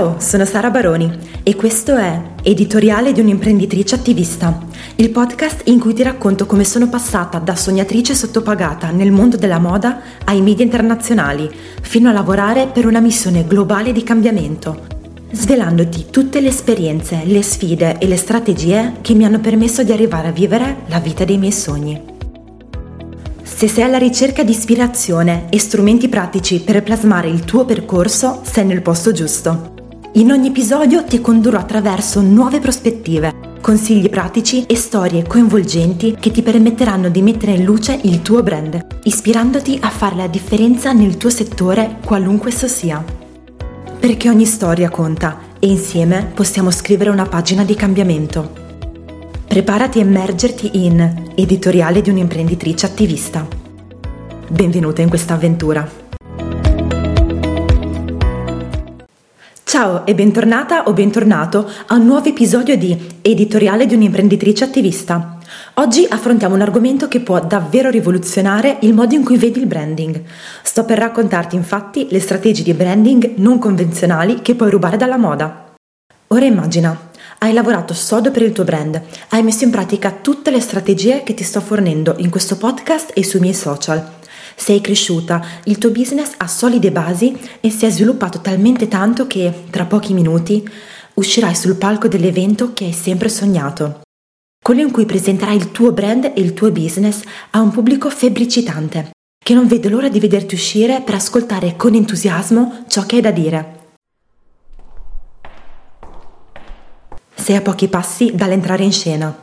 Ciao, sono Sara Baroni e questo è Editoriale di un'imprenditrice attivista, il podcast in cui ti racconto come sono passata da sognatrice sottopagata nel mondo della moda ai media internazionali, fino a lavorare per una missione globale di cambiamento, svelandoti tutte le esperienze, le sfide e le strategie che mi hanno permesso di arrivare a vivere la vita dei miei sogni. Se sei alla ricerca di ispirazione e strumenti pratici per plasmare il tuo percorso, sei nel posto giusto. In ogni episodio ti condurrò attraverso nuove prospettive, consigli pratici e storie coinvolgenti che ti permetteranno di mettere in luce il tuo brand, ispirandoti a fare la differenza nel tuo settore, qualunque esso sia. Perché ogni storia conta e insieme possiamo scrivere una pagina di cambiamento. Preparati a immergerti in Editoriale di un'imprenditrice attivista. Benvenuta in questa avventura. Ciao e bentornata o bentornato a un nuovo episodio di Editoriale di un'imprenditrice attivista. Oggi affrontiamo un argomento che può davvero rivoluzionare il modo in cui vedi il branding. Sto per raccontarti infatti le strategie di branding non convenzionali che puoi rubare dalla moda. Ora immagina hai lavorato sodo per il tuo brand, hai messo in pratica tutte le strategie che ti sto fornendo in questo podcast e sui miei social. Sei cresciuta, il tuo business ha solide basi e si è sviluppato talmente tanto che tra pochi minuti uscirai sul palco dell'evento che hai sempre sognato. Quello in cui presenterai il tuo brand e il tuo business a un pubblico febbricitante, che non vede l'ora di vederti uscire per ascoltare con entusiasmo ciò che hai da dire. Sei a pochi passi dall'entrare in scena.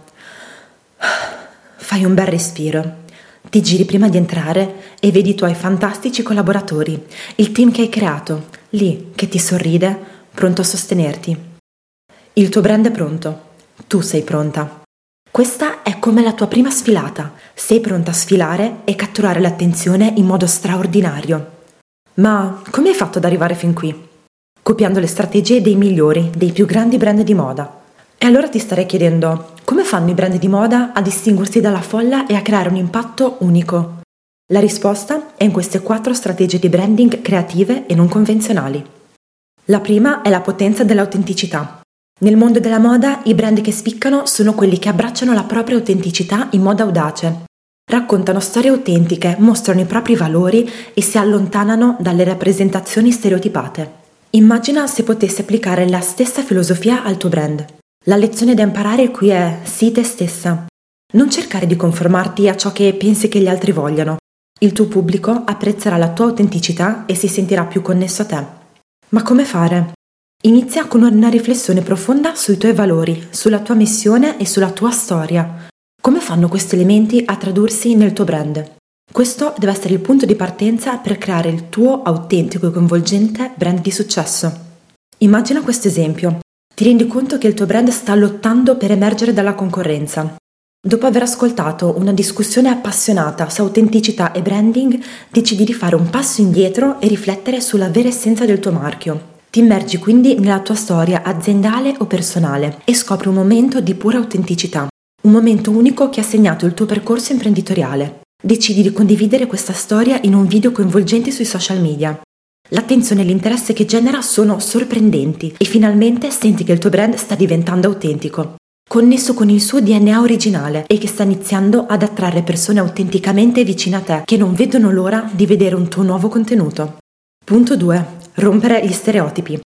Fai un bel respiro. Ti giri prima di entrare e vedi i tuoi fantastici collaboratori, il team che hai creato, lì che ti sorride, pronto a sostenerti. Il tuo brand è pronto, tu sei pronta. Questa è come la tua prima sfilata, sei pronta a sfilare e catturare l'attenzione in modo straordinario. Ma come hai fatto ad arrivare fin qui? Copiando le strategie dei migliori, dei più grandi brand di moda. E allora ti starei chiedendo, come fanno i brand di moda a distinguersi dalla folla e a creare un impatto unico? La risposta è in queste quattro strategie di branding creative e non convenzionali. La prima è la potenza dell'autenticità. Nel mondo della moda i brand che spiccano sono quelli che abbracciano la propria autenticità in modo audace. Raccontano storie autentiche, mostrano i propri valori e si allontanano dalle rappresentazioni stereotipate. Immagina se potessi applicare la stessa filosofia al tuo brand. La lezione da imparare qui è sii te stessa. Non cercare di conformarti a ciò che pensi che gli altri vogliano. Il tuo pubblico apprezzerà la tua autenticità e si sentirà più connesso a te. Ma come fare? Inizia con una riflessione profonda sui tuoi valori, sulla tua missione e sulla tua storia. Come fanno questi elementi a tradursi nel tuo brand? Questo deve essere il punto di partenza per creare il tuo autentico e coinvolgente brand di successo. Immagina questo esempio. Ti rendi conto che il tuo brand sta lottando per emergere dalla concorrenza. Dopo aver ascoltato una discussione appassionata su autenticità e branding, decidi di fare un passo indietro e riflettere sulla vera essenza del tuo marchio. Ti immergi quindi nella tua storia aziendale o personale e scopri un momento di pura autenticità, un momento unico che ha segnato il tuo percorso imprenditoriale. Decidi di condividere questa storia in un video coinvolgente sui social media L'attenzione e l'interesse che genera sono sorprendenti e finalmente senti che il tuo brand sta diventando autentico, connesso con il suo DNA originale e che sta iniziando ad attrarre persone autenticamente vicine a te che non vedono l'ora di vedere un tuo nuovo contenuto. Punto 2. Rompere gli stereotipi.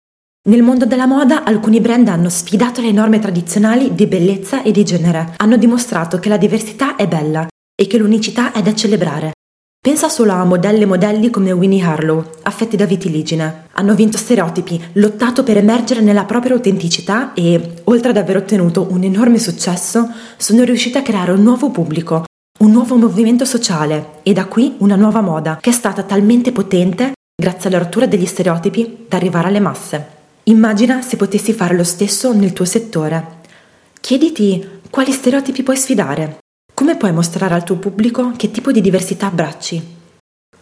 Nel mondo della moda alcuni brand hanno sfidato le norme tradizionali di bellezza e di genere, hanno dimostrato che la diversità è bella e che l'unicità è da celebrare. Pensa solo a modelle e modelli come Winnie Harlow, affetti da vitiligine. Hanno vinto stereotipi, lottato per emergere nella propria autenticità e, oltre ad aver ottenuto un enorme successo, sono riuscite a creare un nuovo pubblico, un nuovo movimento sociale e da qui una nuova moda che è stata talmente potente, grazie alla rottura degli stereotipi, da arrivare alle masse. Immagina se potessi fare lo stesso nel tuo settore. Chiediti quali stereotipi puoi sfidare. Come puoi mostrare al tuo pubblico che tipo di diversità abbracci?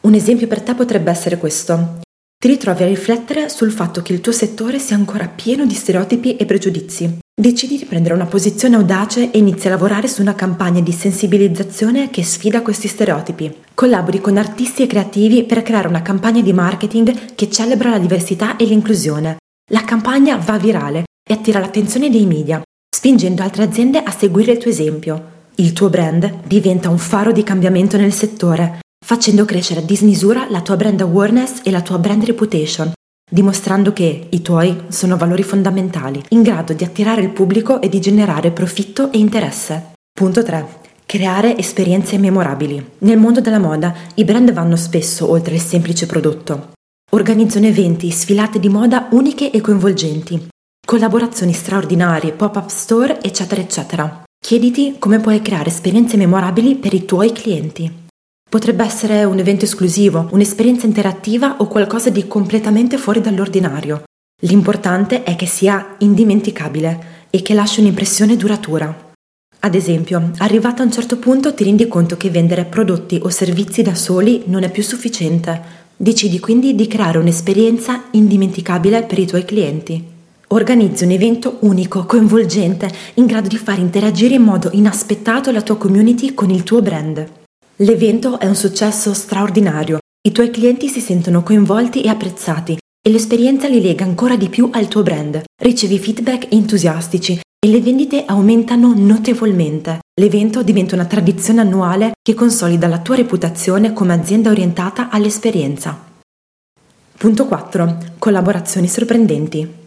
Un esempio per te potrebbe essere questo. Ti ritrovi a riflettere sul fatto che il tuo settore sia ancora pieno di stereotipi e pregiudizi. Decidi di prendere una posizione audace e inizi a lavorare su una campagna di sensibilizzazione che sfida questi stereotipi. Collabori con artisti e creativi per creare una campagna di marketing che celebra la diversità e l'inclusione. La campagna va virale e attira l'attenzione dei media, spingendo altre aziende a seguire il tuo esempio. Il tuo brand diventa un faro di cambiamento nel settore, facendo crescere a dismisura la tua brand awareness e la tua brand reputation, dimostrando che i tuoi sono valori fondamentali, in grado di attirare il pubblico e di generare profitto e interesse. Punto 3. Creare esperienze memorabili. Nel mondo della moda i brand vanno spesso oltre il semplice prodotto. Organizzano eventi, sfilate di moda uniche e coinvolgenti, collaborazioni straordinarie, pop-up store, eccetera, eccetera. Chiediti come puoi creare esperienze memorabili per i tuoi clienti. Potrebbe essere un evento esclusivo, un'esperienza interattiva o qualcosa di completamente fuori dall'ordinario. L'importante è che sia indimenticabile e che lasci un'impressione duratura. Ad esempio, arrivata a un certo punto ti rendi conto che vendere prodotti o servizi da soli non è più sufficiente. Decidi quindi di creare un'esperienza indimenticabile per i tuoi clienti. Organizzi un evento unico, coinvolgente, in grado di far interagire in modo inaspettato la tua community con il tuo brand. L'evento è un successo straordinario, i tuoi clienti si sentono coinvolti e apprezzati e l'esperienza li lega ancora di più al tuo brand. Ricevi feedback entusiastici e le vendite aumentano notevolmente. L'evento diventa una tradizione annuale che consolida la tua reputazione come azienda orientata all'esperienza. Punto 4. Collaborazioni sorprendenti.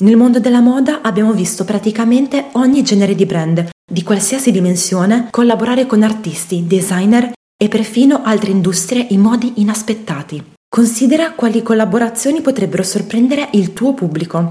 Nel mondo della moda abbiamo visto praticamente ogni genere di brand, di qualsiasi dimensione, collaborare con artisti, designer e perfino altre industrie in modi inaspettati. Considera quali collaborazioni potrebbero sorprendere il tuo pubblico.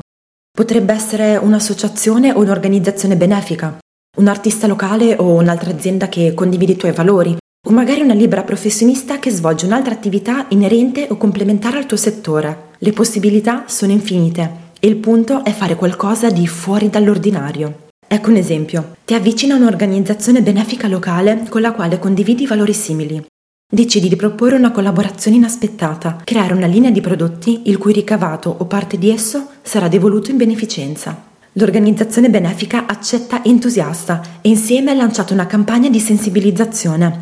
Potrebbe essere un'associazione o un'organizzazione benefica, un artista locale o un'altra azienda che condivide i tuoi valori, o magari una libera professionista che svolge un'altra attività inerente o complementare al tuo settore. Le possibilità sono infinite il punto è fare qualcosa di fuori dall'ordinario. Ecco un esempio. Ti avvicina a un'organizzazione benefica locale con la quale condividi valori simili. Decidi di proporre una collaborazione inaspettata, creare una linea di prodotti il cui ricavato o parte di esso sarà devoluto in beneficenza. L'organizzazione benefica accetta entusiasta e insieme ha lanciato una campagna di sensibilizzazione.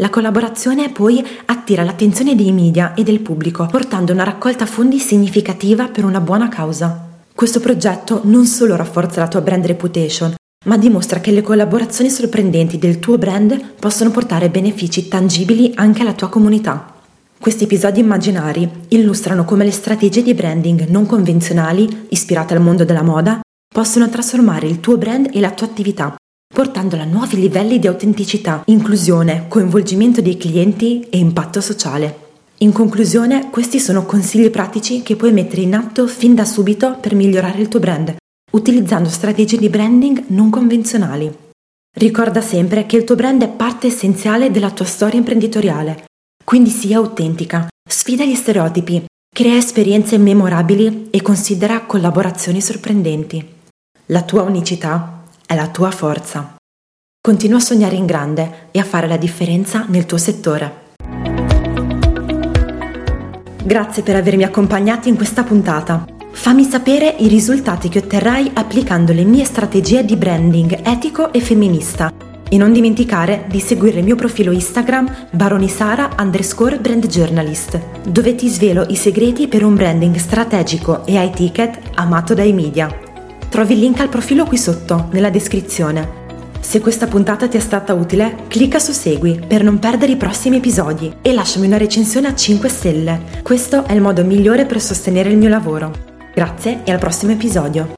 La collaborazione poi attira l'attenzione dei media e del pubblico, portando una raccolta fondi significativa per una buona causa. Questo progetto non solo rafforza la tua brand reputation, ma dimostra che le collaborazioni sorprendenti del tuo brand possono portare benefici tangibili anche alla tua comunità. Questi episodi immaginari illustrano come le strategie di branding non convenzionali, ispirate al mondo della moda, possono trasformare il tuo brand e la tua attività, portandola a nuovi livelli di autenticità, inclusione, coinvolgimento dei clienti e impatto sociale. In conclusione, questi sono consigli pratici che puoi mettere in atto fin da subito per migliorare il tuo brand, utilizzando strategie di branding non convenzionali. Ricorda sempre che il tuo brand è parte essenziale della tua storia imprenditoriale, quindi sii autentica, sfida gli stereotipi, crea esperienze memorabili e considera collaborazioni sorprendenti. La tua unicità è la tua forza. Continua a sognare in grande e a fare la differenza nel tuo settore. Grazie per avermi accompagnato in questa puntata. Fammi sapere i risultati che otterrai applicando le mie strategie di branding etico e femminista. E non dimenticare di seguire il mio profilo Instagram baronisara underscore brand dove ti svelo i segreti per un branding strategico e high ticket amato dai media. Trovi il link al profilo qui sotto, nella descrizione. Se questa puntata ti è stata utile, clicca su Segui per non perdere i prossimi episodi e lasciami una recensione a 5 stelle. Questo è il modo migliore per sostenere il mio lavoro. Grazie e al prossimo episodio.